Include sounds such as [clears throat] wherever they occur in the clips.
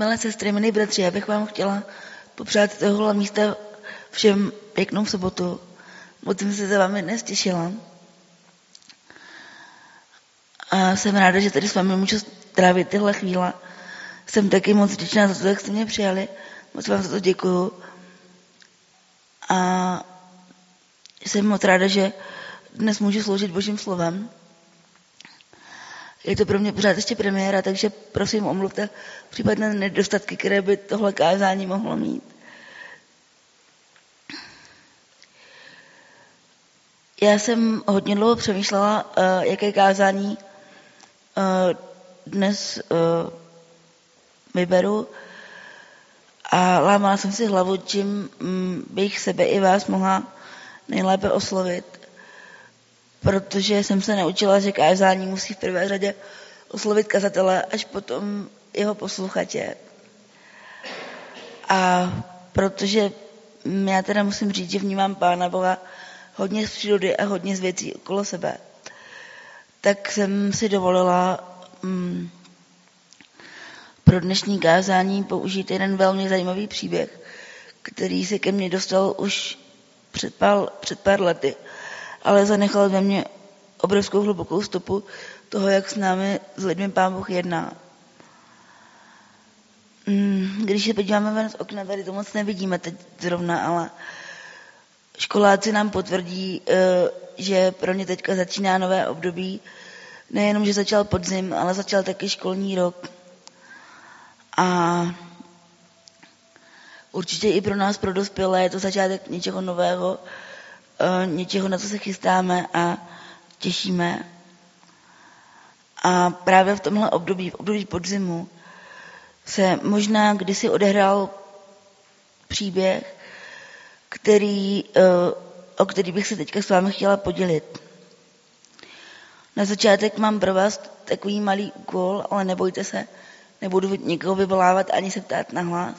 Milé sestry, milí bratři, já bych vám chtěla popřát tohle místa všem pěknou sobotu. Moc jsem se za vámi dnes těšila. A jsem ráda, že tady s vámi můžu trávit tyhle chvíle. Jsem taky moc vděčná za to, jak jste mě přijali. Moc vám za to děkuju. A jsem moc ráda, že dnes můžu sloužit Božím slovem. Je to pro mě pořád ještě premiéra, takže prosím omluvte případné nedostatky, které by tohle kázání mohlo mít. Já jsem hodně dlouho přemýšlela, eh, jaké kázání eh, dnes eh, vyberu a lámala jsem si hlavu, čím mm, bych sebe i vás mohla nejlépe oslovit protože jsem se naučila, že kázání musí v prvé řadě oslovit kazatele, až potom jeho posluchače. A protože já teda musím říct, že vnímám Pána Boha hodně z přírody a hodně z věcí okolo sebe, tak jsem si dovolila mm, pro dnešní kázání použít jeden velmi zajímavý příběh, který se ke mně dostal už před pár, před pár lety ale zanechal ve mně obrovskou hlubokou stopu toho, jak s námi, s lidmi Pán Bůh jedná. Mm, když se podíváme ven z okna, tady to moc nevidíme teď zrovna, ale školáci nám potvrdí, eh, že pro ně teďka začíná nové období. Nejenom, že začal podzim, ale začal taky školní rok. A určitě i pro nás, pro dospělé, je to začátek něčeho nového, něčeho, na co se chystáme a těšíme. A právě v tomhle období, v období podzimu, se možná kdysi odehrál příběh, který, eh, o který bych se teďka s vámi chtěla podělit. Na začátek mám pro vás takový malý úkol, ale nebojte se, nebudu nikoho vyvolávat ani se ptát na hlas.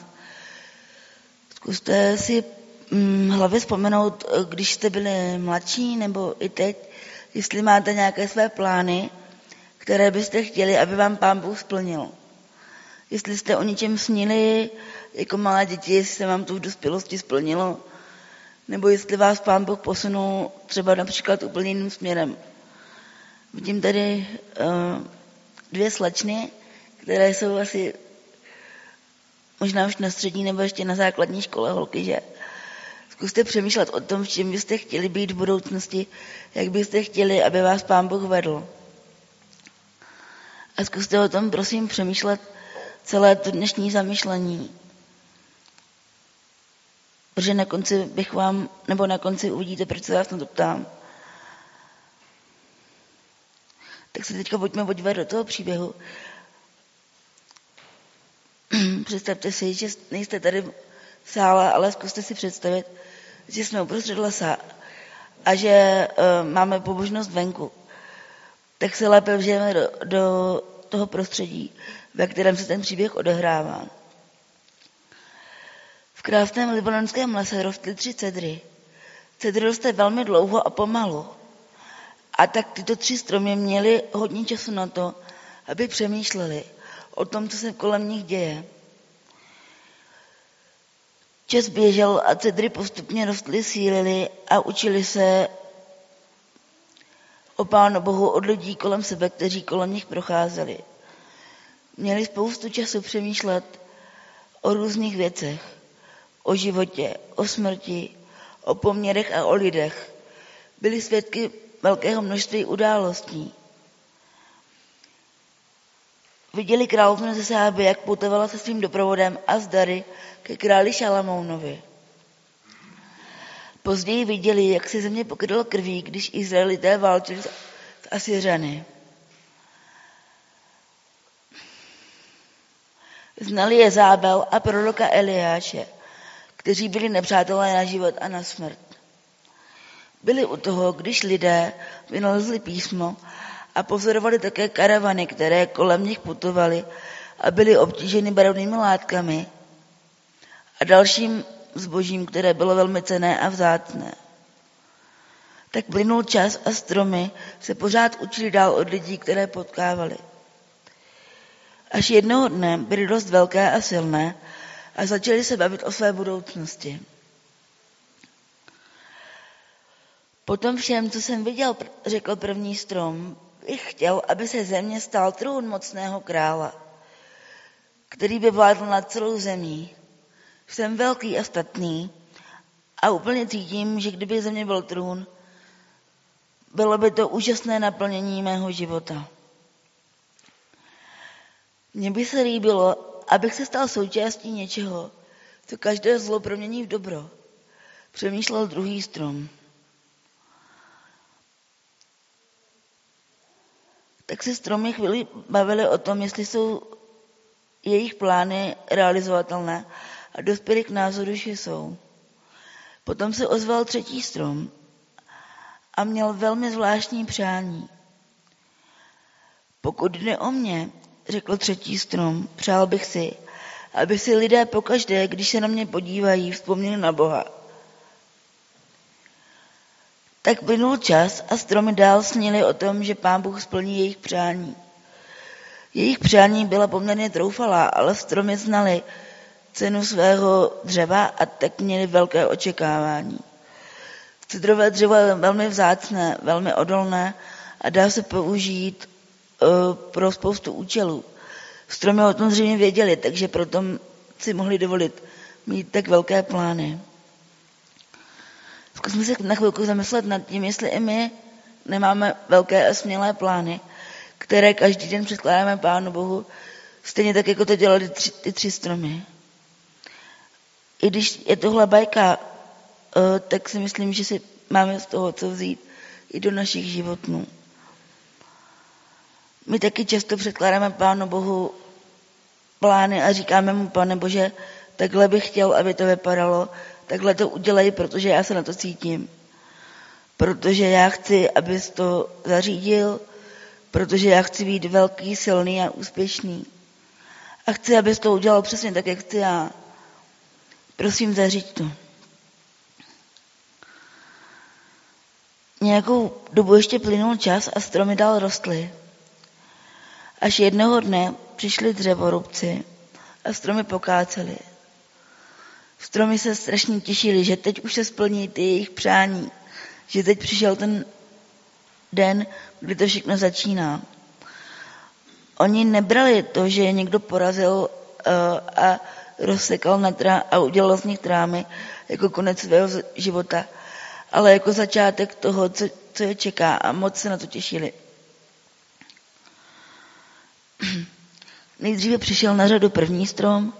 Zkuste si Mm, hlavě vzpomenout, eh, když jste byli mladší nebo i teď, jestli máte nějaké své plány, které byste chtěli, aby vám Pán Bůh splnil. Jestli jste o něčem snili jako malé děti, jestli se vám to v dospělosti splnilo, nebo jestli vás Pán Bůh posunul třeba například úplně jiným směrem. Vidím tady uh, dvě slečny, které jsou asi možná už na střední nebo ještě na základní škole holky, že? Zkuste přemýšlet o tom, v čem byste chtěli být v budoucnosti, jak byste chtěli, aby vás Pán Bůh vedl. A zkuste o tom, prosím, přemýšlet celé to dnešní zamyšlení. Protože na konci bych vám, nebo na konci uvidíte, proč se vás na to ptám. Tak se teďka pojďme podívat do toho příběhu. [clears throat] Představte si, že nejste tady v sále, ale zkuste si představit, že jsme uprostřed lesa a že uh, máme pobožnost venku, tak se lépe vžijeme do, do toho prostředí, ve kterém se ten příběh odehrává. V krásném libanonském lese rostly tři cedry. Cedry roste velmi dlouho a pomalu. A tak tyto tři stromy měly hodně času na to, aby přemýšleli o tom, co se kolem nich děje. Čas běžel a cedry postupně rostly, sílily a učili se o Pánu Bohu od lidí kolem sebe, kteří kolem nich procházeli. Měli spoustu času přemýšlet o různých věcech, o životě, o smrti, o poměrech a o lidech. Byli svědky velkého množství událostí. Viděli královnu ze Sáby, jak putovala se svým doprovodem a zdary ke králi Šalamounovi. Později viděli, jak se země pokryl krví, když Izraelité válčili s Asyřany. Znali je Zábel a proroka Eliáše, kteří byli nepřátelé na život a na smrt. Byli u toho, když lidé vynalezli písmo a pozorovali také karavany, které kolem nich putovaly a byly obtíženy barevnými látkami a dalším zbožím, které bylo velmi cené a vzácné. Tak plynul čas a stromy se pořád učili dál od lidí, které potkávali. Až jednoho dne byly dost velké a silné a začali se bavit o své budoucnosti. Potom všem, co jsem viděl, řekl první strom, bych chtěl, aby se země stal trůn mocného krála, který by vládl nad celou zemí. Jsem velký a statný a úplně cítím, že kdyby země byl trůn, bylo by to úžasné naplnění mého života. Mně by se líbilo, abych se stal součástí něčeho, co každé zlo promění v dobro. Přemýšlel druhý strom. Tak se stromy chvíli bavili o tom, jestli jsou jejich plány realizovatelné a dospěli k názoru, že jsou. Potom se ozval třetí strom a měl velmi zvláštní přání. Pokud jde o mě, řekl třetí strom, přál bych si, aby si lidé pokaždé, když se na mě podívají, vzpomněli na Boha. Tak plynul čas a stromy dál snili o tom, že pán Bůh splní jejich přání. Jejich přání byla poměrně troufalá, ale stromy znali cenu svého dřeva a tak měli velké očekávání. Cedrové dřevo je velmi vzácné, velmi odolné a dá se použít uh, pro spoustu účelů. Stromy o tom zřejmě věděli, takže proto si mohli dovolit mít tak velké plány. Zkusme se na chvilku zamyslet nad tím, jestli i my nemáme velké a smělé plány, které každý den předkládáme Pánu Bohu, stejně tak, jako to dělali tři, ty tři stromy. I když je tohle bajka, eh, tak si myslím, že si máme z toho co vzít i do našich životů. My taky často předkládáme Pánu Bohu plány a říkáme mu, pane Bože, takhle bych chtěl, aby to vypadalo, takhle to udělej, protože já se na to cítím. Protože já chci, abys to zařídil, protože já chci být velký, silný a úspěšný. A chci, abys to udělal přesně tak, jak chci já. Prosím, zaříď to. Nějakou dobu ještě plynul čas a stromy dál rostly. Až jednoho dne přišli dřevorubci a stromy pokáceli. Stromy se strašně těšili, že teď už se splní ty jejich přání, že teď přišel ten den, kdy to všechno začíná. Oni nebrali to, že je někdo porazil uh, a rozsekal na trá- a udělal z nich trámy jako konec svého života, ale jako začátek toho, co, co je čeká a moc se na to těšili. [clears throat] Nejdříve přišel na řadu první strom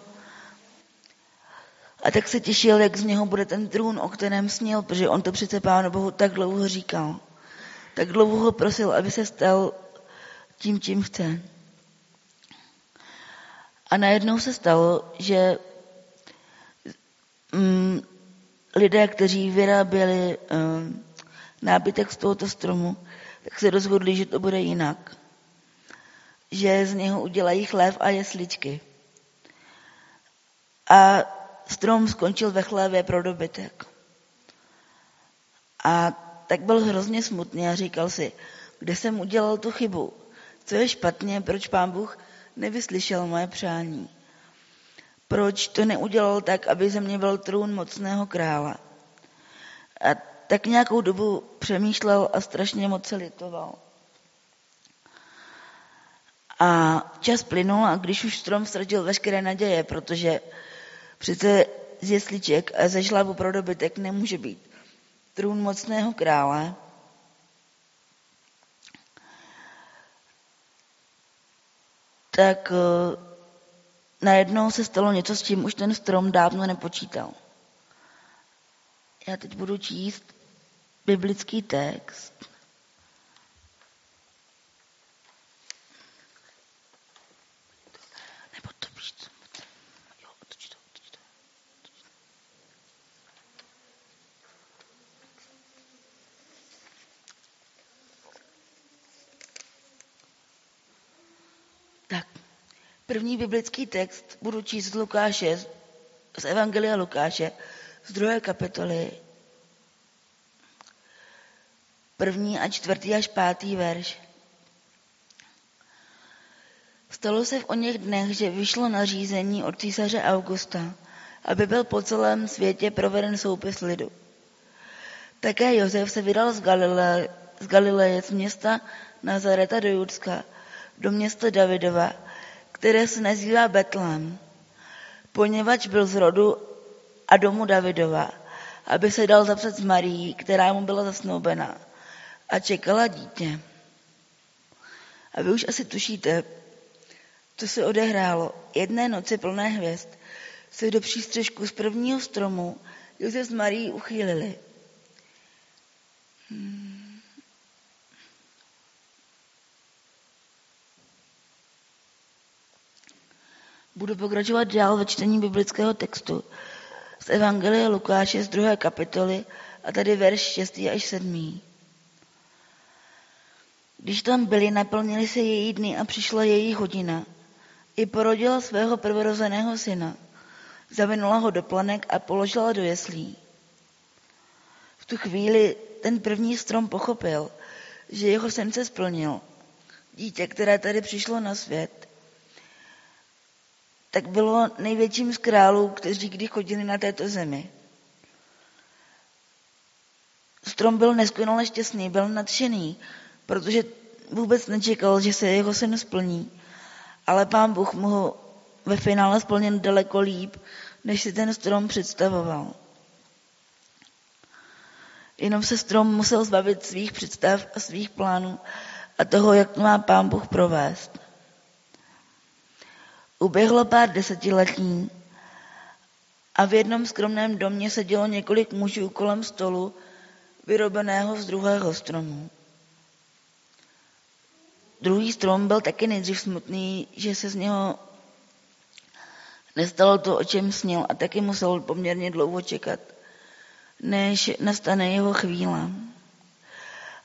a tak se těšil, jak z něho bude ten trůn, o kterém směl, protože on to přece Pánu Bohu tak dlouho říkal. Tak dlouho ho prosil, aby se stal tím, čím chce. A najednou se stalo, že mm, lidé, kteří vyráběli mm, nábytek z tohoto stromu, tak se rozhodli, že to bude jinak. Že z něho udělají chlév a jesličky. A strom skončil ve chlévě pro dobytek. A tak byl hrozně smutný a říkal si, kde jsem udělal tu chybu, co je špatně, proč pán Bůh nevyslyšel moje přání. Proč to neudělal tak, aby ze mě byl trůn mocného krála. A tak nějakou dobu přemýšlel a strašně moc se litoval. A čas plynul a když už strom ztratil veškeré naděje, protože přece z jesliček a ze žlabu pro dobytek nemůže být trůn mocného krále, tak uh, najednou se stalo něco, s čím už ten strom dávno nepočítal. Já teď budu číst biblický text. První biblický text budu číst z Lukáše, z Evangelia Lukáše, z druhé kapitoly, první a čtvrtý až pátý verš. Stalo se v o něch dnech, že vyšlo nařízení od císaře Augusta, aby byl po celém světě proveden soupis lidu. Také Josef se vydal z Galileje, z Galileje z města Nazareta do Judska, do města Davidova, které se nazývá Betlém, poněvadž byl z rodu a domu Davidova, aby se dal zapsat s Marií, která mu byla zasnoubena a čekala dítě. A vy už asi tušíte, co se odehrálo. Jedné noci plné hvězd se do přístřežku z prvního stromu Josef s Marií uchýlili. Hmm. Budu pokračovat dál ve čtení biblického textu z Evangelie Lukáše z druhé kapitoly a tady verš 6. až 7. Když tam byli, naplnili se její dny a přišla její hodina. I porodila svého prvorozeného syna. Zavinula ho do planek a položila do jeslí. V tu chvíli ten první strom pochopil, že jeho sen se splnil. Dítě, které tady přišlo na svět, tak bylo největším z králů, kteří kdy chodili na této zemi. Strom byl neskonale šťastný, byl nadšený, protože vůbec nečekal, že se jeho sen splní. Ale pán Bůh mu ho ve finále splnil daleko líp, než si ten strom představoval. Jenom se strom musel zbavit svých představ a svých plánů a toho, jak má pán Bůh provést. Uběhlo pár desetiletí a v jednom skromném domě sedělo několik mužů kolem stolu, vyrobeného z druhého stromu. Druhý strom byl taky nejdřív smutný, že se z něho nestalo to, o čem snil a taky musel poměrně dlouho čekat, než nastane jeho chvíle.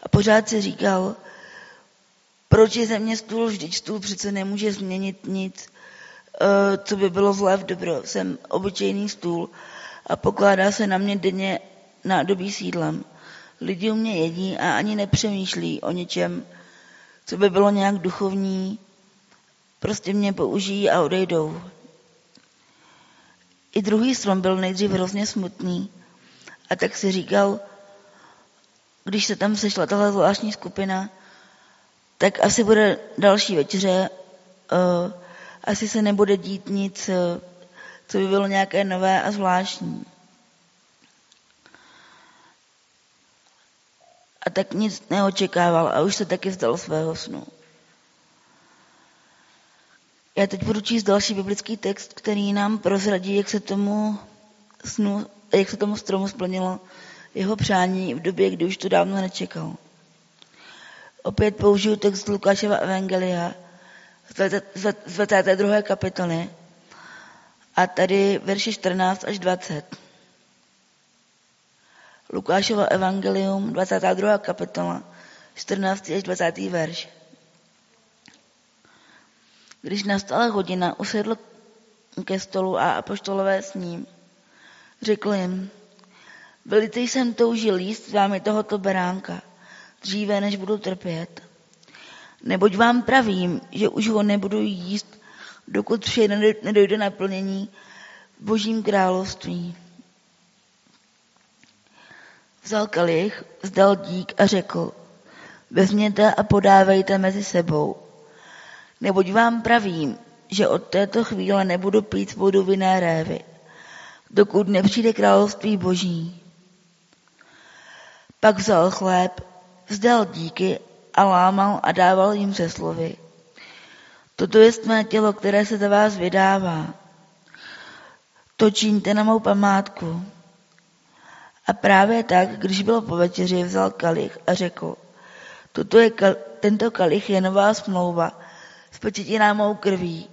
A pořád si říkal, proč je ze mě stůl, vždyť stůl přece nemůže změnit nic, co by bylo zlé v dobro. Jsem obyčejný stůl a pokládá se na mě denně nádobí sídlem. Lidi u mě jedí a ani nepřemýšlí o něčem, co by bylo nějak duchovní, prostě mě použijí a odejdou. I druhý strom byl nejdřív hrozně smutný a tak si říkal, když se tam sešla tahle zvláštní skupina, tak asi bude další večeře, uh, asi se nebude dít nic, uh, co by bylo nějaké nové a zvláštní. a tak nic neočekával a už se taky vzdal svého snu. Já teď budu číst další biblický text, který nám prozradí, jak se tomu snu, jak se tomu stromu splnilo jeho přání v době, kdy už to dávno nečekal. Opět použiju text Lukáševa Evangelia z 22. kapitoly a tady verše 14 až 20. Lukášovo evangelium, 22. kapitola, 14. až 20. verš. Když nastala hodina, usedl ke stolu a apoštolové s ním. Řekl jim, velice jsem toužil jíst s vámi tohoto beránka, dříve než budu trpět. Neboť vám pravím, že už ho nebudu jíst, dokud vše nedojde naplnění v božím království. Vzal kalich, vzdal dík a řekl, vezměte a podávejte mezi sebou. Neboť vám pravím, že od této chvíle nebudu pít vodu vinné révy, dokud nepřijde království boží. Pak vzal chléb, vzdal díky a lámal a dával jim se slovy. Toto je mé tělo, které se za vás vydává. To čiňte na mou památku. A právě tak, když bylo po večeři, vzal kalich a řekl, Toto je kal- tento kalich je nová smlouva s početinámou krví,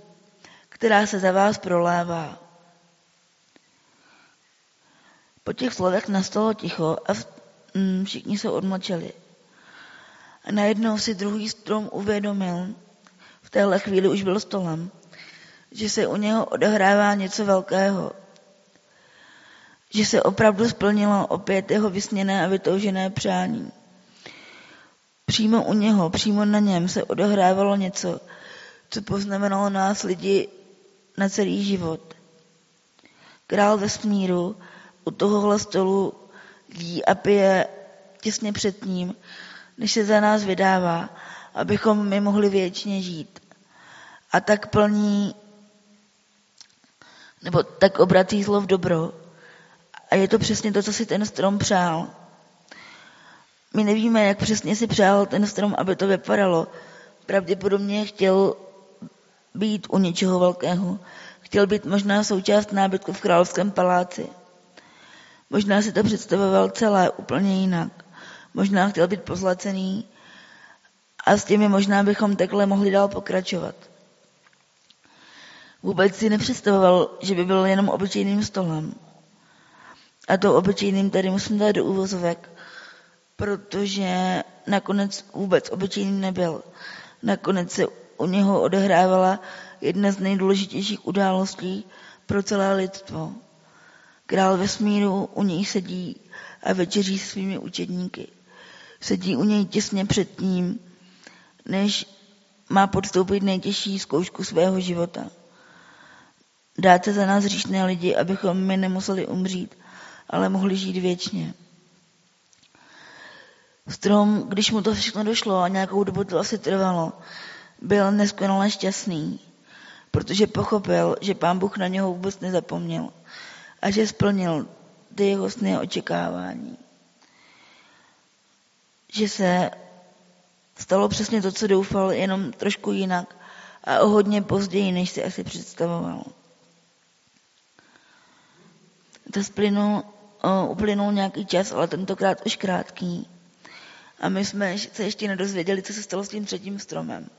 která se za vás prolévá. Po těch slovech nastalo ticho a mm, všichni se odmlčeli. A najednou si druhý strom uvědomil, v téhle chvíli už byl stolem, že se u něho odehrává něco velkého že se opravdu splnilo opět jeho vysněné a vytoužené přání. Přímo u něho, přímo na něm se odehrávalo něco, co poznamenalo nás lidi na celý život. Král vesmíru u tohohle stolu jí a pije těsně před ním, než se za nás vydává, abychom my mohli věčně žít. A tak plní, nebo tak obratí zlo v dobro. A je to přesně to, co si ten strom přál. My nevíme, jak přesně si přál ten strom, aby to vypadalo. Pravděpodobně chtěl být u něčeho velkého. Chtěl být možná součást nábytku v královském paláci. Možná si to představoval celé úplně jinak. Možná chtěl být pozlacený a s těmi možná bychom takhle mohli dál pokračovat. Vůbec si nepředstavoval, že by byl jenom obyčejným stolem. A to obyčejným tady musím dát do úvozovek, protože nakonec vůbec obyčejným nebyl. Nakonec se u něho odehrávala jedna z nejdůležitějších událostí pro celé lidstvo. Král vesmíru u něj sedí a večeří svými učedníky. Sedí u něj těsně před ním, než má podstoupit nejtěžší zkoušku svého života. Dáte za nás říšné lidi, abychom my nemuseli umřít, ale mohli žít věčně. Strom, když mu to všechno došlo a nějakou dobu to asi trvalo, byl neskonale šťastný, protože pochopil, že pán Bůh na něho vůbec nezapomněl a že splnil ty jeho sny očekávání. Že se stalo přesně to, co doufal, jenom trošku jinak a o hodně později, než si asi představoval. To splynul, uplynul nějaký čas, ale tentokrát už krátký. A my jsme se ještě nedozvěděli, co se stalo s tím třetím stromem.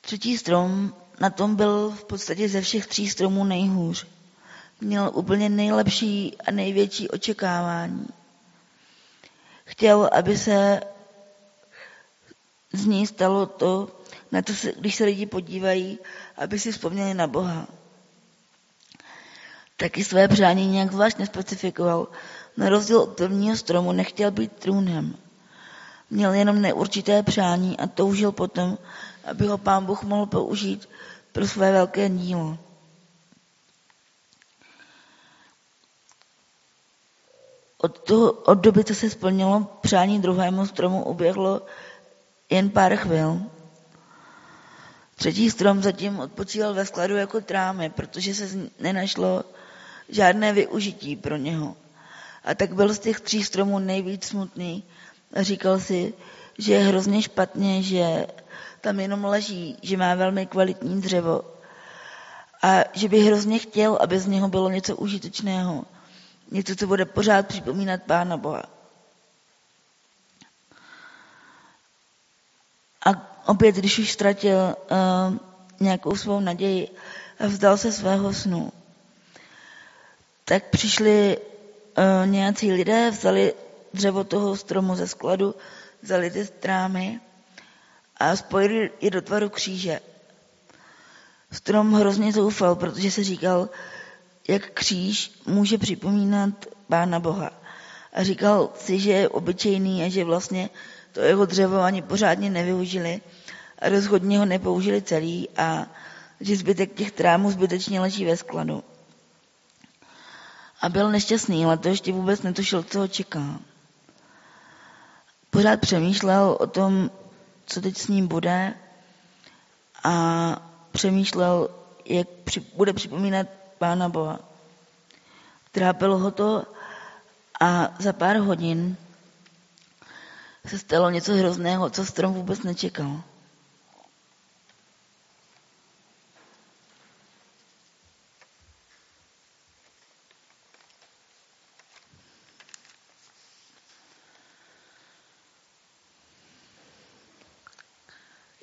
Třetí strom, na tom byl v podstatě ze všech tří stromů nejhůř. Měl úplně nejlepší a největší očekávání. Chtěl, aby se z ní stalo to, na to, když se lidi podívají, aby si vzpomněli na Boha. Taky své přání nějak zvlášť nespecifikoval. Na rozdíl od prvního stromu nechtěl být trůnem. Měl jenom neurčité přání a toužil potom, aby ho pán Bůh mohl použít pro své velké dílo. Toho, od doby, co se splnilo přání druhému stromu, uběhlo jen pár chvil. Třetí strom zatím odpočíval ve skladu jako trámy, protože se nenašlo žádné využití pro něho. A tak byl z těch tří stromů nejvíc smutný a říkal si, že je hrozně špatně, že tam jenom leží, že má velmi kvalitní dřevo a že by hrozně chtěl, aby z něho bylo něco užitečného. Něco, co bude pořád připomínat Pána Boha. A opět, když už ztratil uh, nějakou svou naději a vzdal se svého snu, tak přišli uh, nějací lidé, vzali dřevo toho stromu ze skladu, vzali ty strámy a spojili je do tvaru kříže. Strom hrozně zoufal, protože se říkal, jak kříž může připomínat Pána Boha. A říkal si, že je obyčejný a že vlastně to jeho dřevo ani pořádně nevyužili a rozhodně ho nepoužili celý a že zbytek těch trámů zbytečně leží ve skladu. A byl nešťastný, ale to ještě vůbec netušil, co ho čeká. Pořád přemýšlel o tom, co teď s ním bude a přemýšlel, jak při, bude připomínat Pána Boha. Trápilo ho to a za pár hodin se stalo něco hrozného, co strom vůbec nečekal.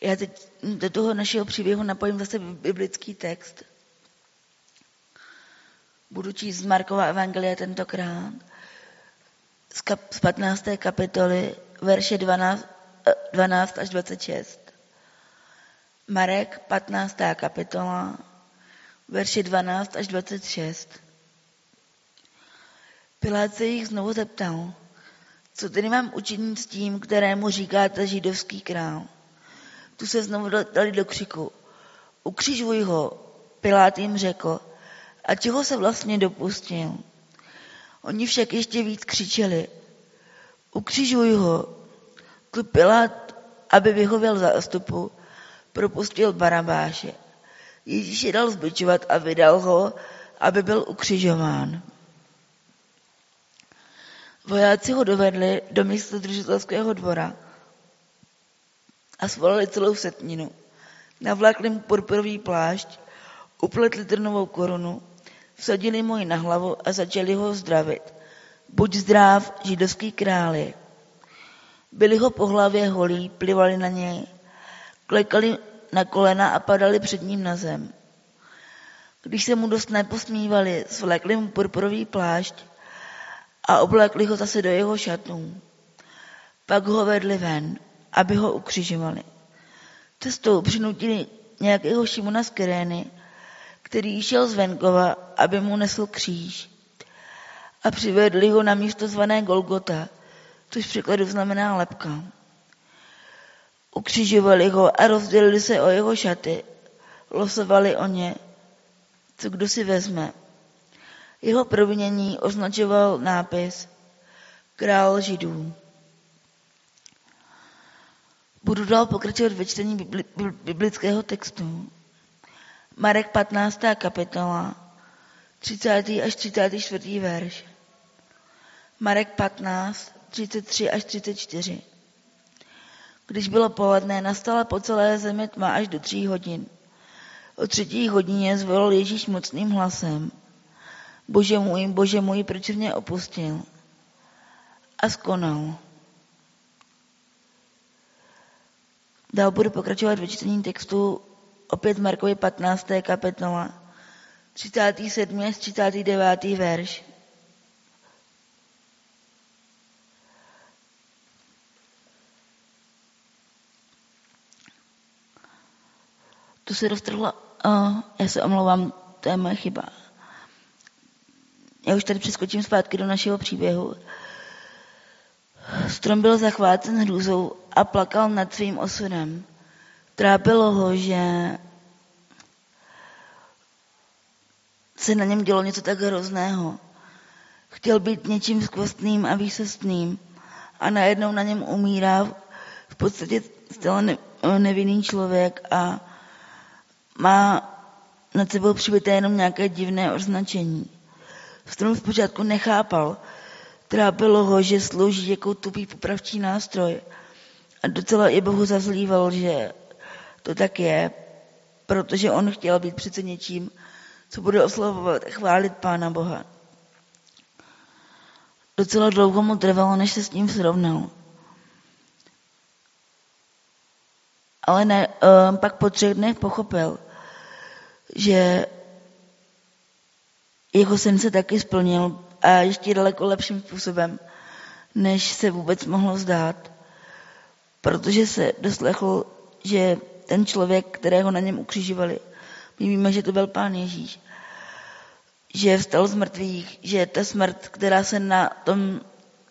Já teď do toho našeho příběhu napojím zase biblický text. Budu číst z Markova Evangelia tentokrát z, kap, z 15. kapitoly, verše 12, 12 až 26. Marek, 15. kapitola, verše 12 až 26. Pilát se jich znovu zeptal, co tedy mám učinit s tím, kterému říkáte židovský král? tu se znovu dali do křiku. Ukřižuj ho, Pilát jim řekl. A čeho se vlastně dopustil? Oni však ještě víc křičeli. Ukřižuj ho. Pilát, aby vyhověl zástupu, propustil Barabáše. Ježíš je dal zbičovat a vydal ho, aby byl ukřižován. Vojáci ho dovedli do místa držitelského dvora a svolali celou setninu. Navlákli mu purpurový plášť, upletli trnovou korunu, vsadili mu ji na hlavu a začali ho zdravit. Buď zdrav, židovský králi. Byli ho po hlavě holí, plivali na něj, klekali na kolena a padali před ním na zem. Když se mu dost neposmívali, svlekli mu purpurový plášť a oblekli ho zase do jeho šatů. Pak ho vedli ven, aby ho ukřižovali. Cestou přinutili nějakého Šimona z Kerény, který šel z venkova, aby mu nesl kříž. A přivedli ho na místo zvané Golgota, což v překladu znamená lepka. Ukřižovali ho a rozdělili se o jeho šaty. Losovali o ně, co kdo si vezme. Jeho provinění označoval nápis Král židů. Budu dál pokračovat ve čtení biblického textu. Marek 15. kapitola, 30. až 34. verš. Marek 15, 33 až 34. Když bylo poledne, nastala po celé zemi tma až do tří hodin. O třetí hodině zvolil Ježíš mocným hlasem. Bože můj, bože můj, proč mě opustil? A skonal. Dál budu pokračovat ve čtení textu opět Markovi 15. kapitola, 37. až 39. verš. To se roztrhlo, uh, já se omlouvám, to je moje chyba. Já už tady přeskočím zpátky do našeho příběhu. Strom byl zachvácen hrůzou a plakal nad svým osudem. Trápilo ho, že se na něm dělo něco tak hrozného. Chtěl být něčím skvostným a výsostným a najednou na něm umírá v podstatě stále nevinný člověk a má nad sebou přibité jenom nějaké divné označení. Strom zpočátku nechápal. Trápilo ho, že slouží jako tupý popravčí nástroj. A docela i Bohu zazlíval, že to tak je, protože on chtěl být přece něčím, co bude oslavovat a chválit Pána Boha. Docela dlouho mu trvalo, než se s ním srovnal. Ale ne, um, pak po třech dnech pochopil, že jeho sen se taky splnil a ještě daleko lepším způsobem, než se vůbec mohlo zdát, protože se doslechl, že ten člověk, kterého na něm ukřižovali, my víme, že to byl pán Ježíš, že vstal z mrtvých, že ta smrt, která se na tom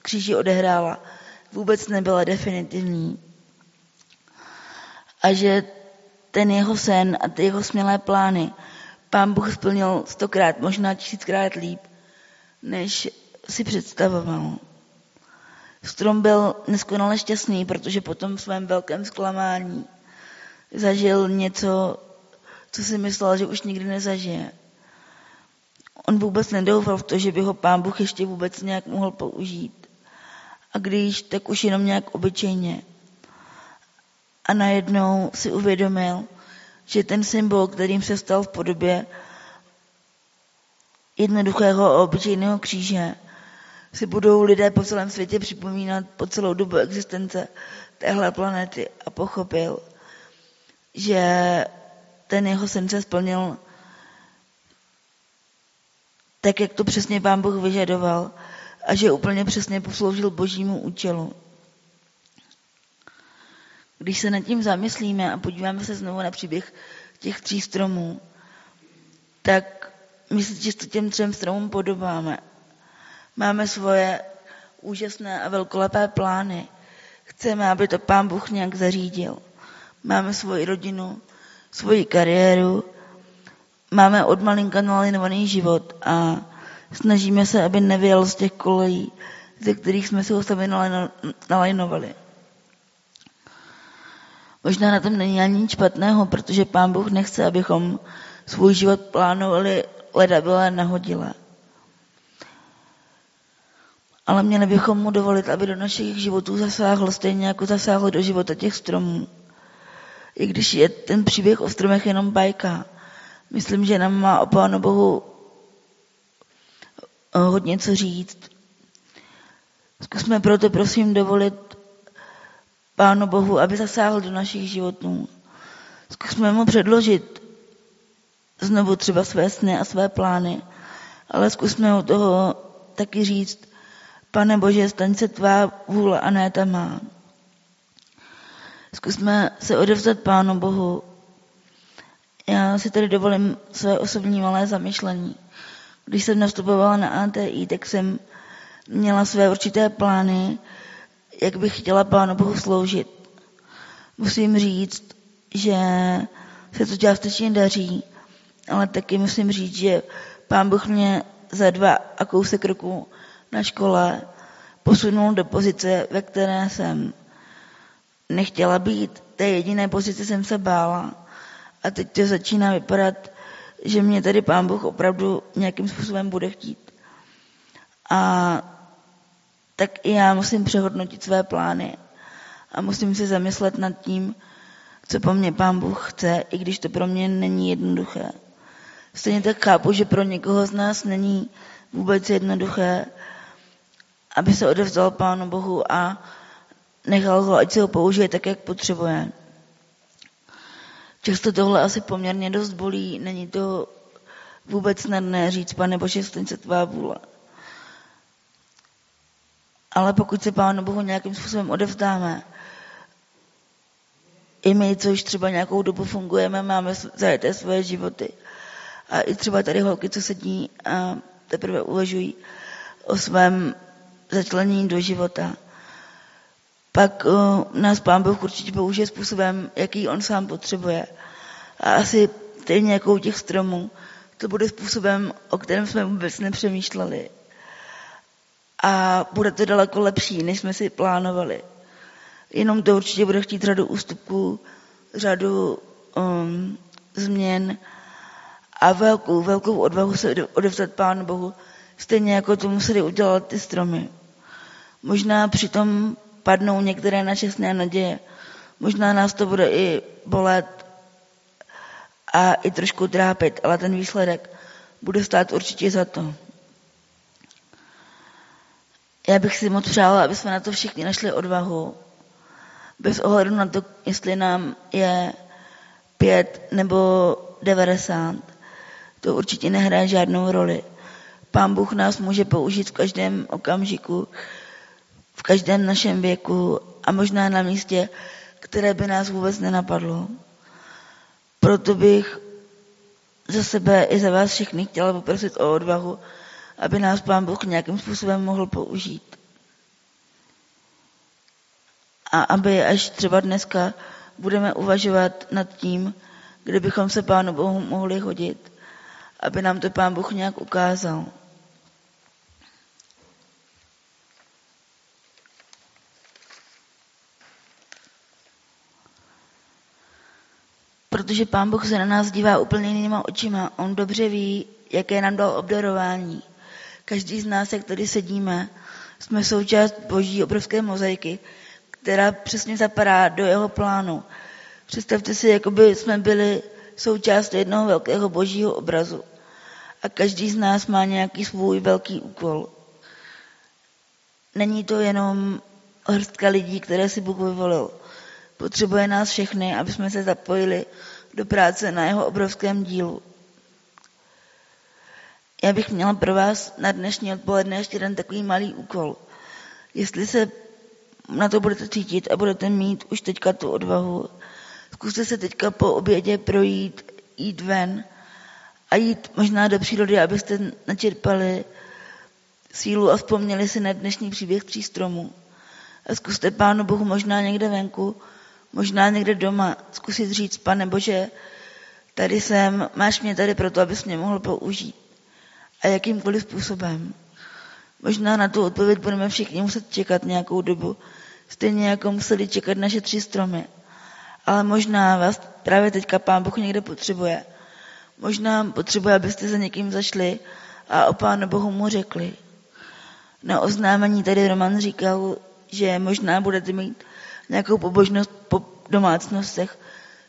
kříži odehrála, vůbec nebyla definitivní. A že ten jeho sen a ty jeho smělé plány pán Bůh splnil stokrát, možná tisíckrát líp, než si představoval. Strom byl neskonale šťastný, protože po tom svém velkém zklamání zažil něco, co si myslel, že už nikdy nezažije. On vůbec nedoufal v to, že by ho pán Bůh ještě vůbec nějak mohl použít. A když, tak už jenom nějak obyčejně. A najednou si uvědomil, že ten symbol, kterým se stal v podobě jednoduchého a obyčejného kříže, si budou lidé po celém světě připomínat po celou dobu existence téhle planety a pochopil, že ten jeho sen se splnil tak, jak to přesně pán Bůh vyžadoval a že úplně přesně posloužil božímu účelu. Když se nad tím zamyslíme a podíváme se znovu na příběh těch tří stromů, tak my se často těm třem stromům podobáme. Máme svoje úžasné a velkolepé plány. Chceme, aby to pán Bůh nějak zařídil. Máme svoji rodinu, svoji kariéru, máme od malinka nalinovaný život a snažíme se, aby nevyjel z těch kolejí, ze kterých jsme si ho sami nalajnovali. Možná na tom není ani nic špatného, protože Pán Bůh nechce, abychom svůj život plánovali leda byla nahodila. Ale měli bychom mu dovolit, aby do našich životů zasáhl stejně jako zasáhl do života těch stromů. I když je ten příběh o stromech jenom bajka. Myslím, že nám má o Pánu Bohu eh, hodně co říct. Zkusme proto prosím dovolit Pánu Bohu, aby zasáhl do našich životů. Zkusme mu předložit znovu třeba své sny a své plány, ale zkusme u toho taky říct, Pane Bože, staň se tvá vůle a ne ta má. Zkusme se odevzat Pánu Bohu. Já si tady dovolím své osobní malé zamyšlení. Když jsem nastupovala na ATI, tak jsem měla své určité plány, jak bych chtěla Pánu Bohu sloužit. Musím říct, že se to částečně daří, ale taky musím říct, že Pán Bůh mě za dva a kousek roku na škole posunul do pozice, ve které jsem nechtěla být. Té jediné pozice jsem se bála. A teď to začíná vypadat, že mě tady Pán Bůh opravdu nějakým způsobem bude chtít. A tak i já musím přehodnotit své plány a musím se zamyslet nad tím, co po mně Pán Bůh chce, i když to pro mě není jednoduché. Stejně tak chápu, že pro někoho z nás není vůbec jednoduché, aby se odevzal Pánu Bohu a nechal ho, ať se ho použije tak, jak potřebuje. Často tohle asi poměrně dost bolí, není to vůbec snadné říct, pane Bože, staň se tvá vůle. Ale pokud se Pánu Bohu nějakým způsobem odevzdáme, i my, co už třeba nějakou dobu fungujeme, máme zajeté svoje životy. A i třeba tady holky, co sedí a teprve uvažují o svém začlenění do života. Pak uh, nás Pán Bůh určitě použije způsobem, jaký on sám potřebuje. A asi stejně jako u těch stromů, to bude způsobem, o kterém jsme vůbec nepřemýšleli. A bude to daleko lepší, než jsme si plánovali. Jenom to určitě bude chtít řadu ústupků, řadu um, změn a velkou, velkou odvahu se odevzat Pánu Bohu, stejně jako to museli udělat ty stromy. Možná přitom padnou některé naše sné naděje. Možná nás to bude i bolet a i trošku trápit, ale ten výsledek bude stát určitě za to. Já bych si moc přála, aby jsme na to všichni našli odvahu, bez ohledu na to, jestli nám je pět nebo devadesát. To určitě nehraje žádnou roli. Pán Bůh nás může použít v každém okamžiku, každém našem věku a možná na místě, které by nás vůbec nenapadlo. Proto bych za sebe i za vás všechny chtěla poprosit o odvahu, aby nás Pán Bůh nějakým způsobem mohl použít. A aby až třeba dneska budeme uvažovat nad tím, kde bychom se Pánu Bohu mohli hodit, aby nám to Pán Bůh nějak ukázal. Protože Pán Bůh se na nás dívá úplně jinýma očima. On dobře ví, jaké nám dal obdarování. Každý z nás, jak tady sedíme, jsme součást boží obrovské mozaiky, která přesně zapadá do jeho plánu. Představte si, jako by jsme byli součást jednoho velkého božího obrazu. A každý z nás má nějaký svůj velký úkol. Není to jenom hrstka lidí, které si Bůh vyvolil. Potřebuje nás všechny, aby jsme se zapojili do práce na jeho obrovském dílu. Já bych měla pro vás na dnešní odpoledne ještě jeden takový malý úkol. Jestli se na to budete cítit a budete mít už teďka tu odvahu, zkuste se teďka po obědě projít, jít ven a jít možná do přírody, abyste načerpali sílu a vzpomněli si na dnešní příběh tří stromů. A zkuste Pánu Bohu možná někde venku Možná někde doma zkusit říct, pane Bože, tady jsem, máš mě tady proto, abys mě mohl použít. A jakýmkoliv způsobem. Možná na tu odpověď budeme všichni muset čekat nějakou dobu, stejně jako museli čekat naše tři stromy. Ale možná vás právě teďka Pán Bůh někde potřebuje. Možná potřebuje, abyste za někým zašli a o Pánu Bohu mu řekli. Na oznámení tady Roman říkal, že možná budete mít nějakou pobožnost po domácnostech.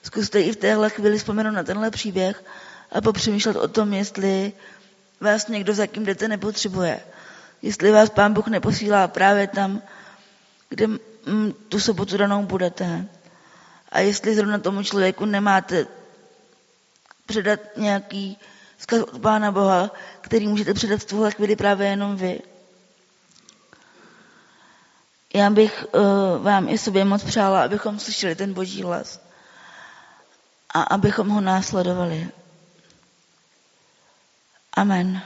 Zkuste i v téhle chvíli vzpomenout na tenhle příběh a popřemýšlet o tom, jestli vás někdo, za kým jdete, nepotřebuje. Jestli vás Pán Bůh neposílá právě tam, kde mm, tu sobotu danou budete. A jestli zrovna tomu člověku nemáte předat nějaký vzkaz od Pána Boha, který můžete předat v tuhle chvíli právě jenom vy. Já bych uh, vám i sobě moc přála, abychom slyšeli ten boží hlas a abychom ho následovali. Amen.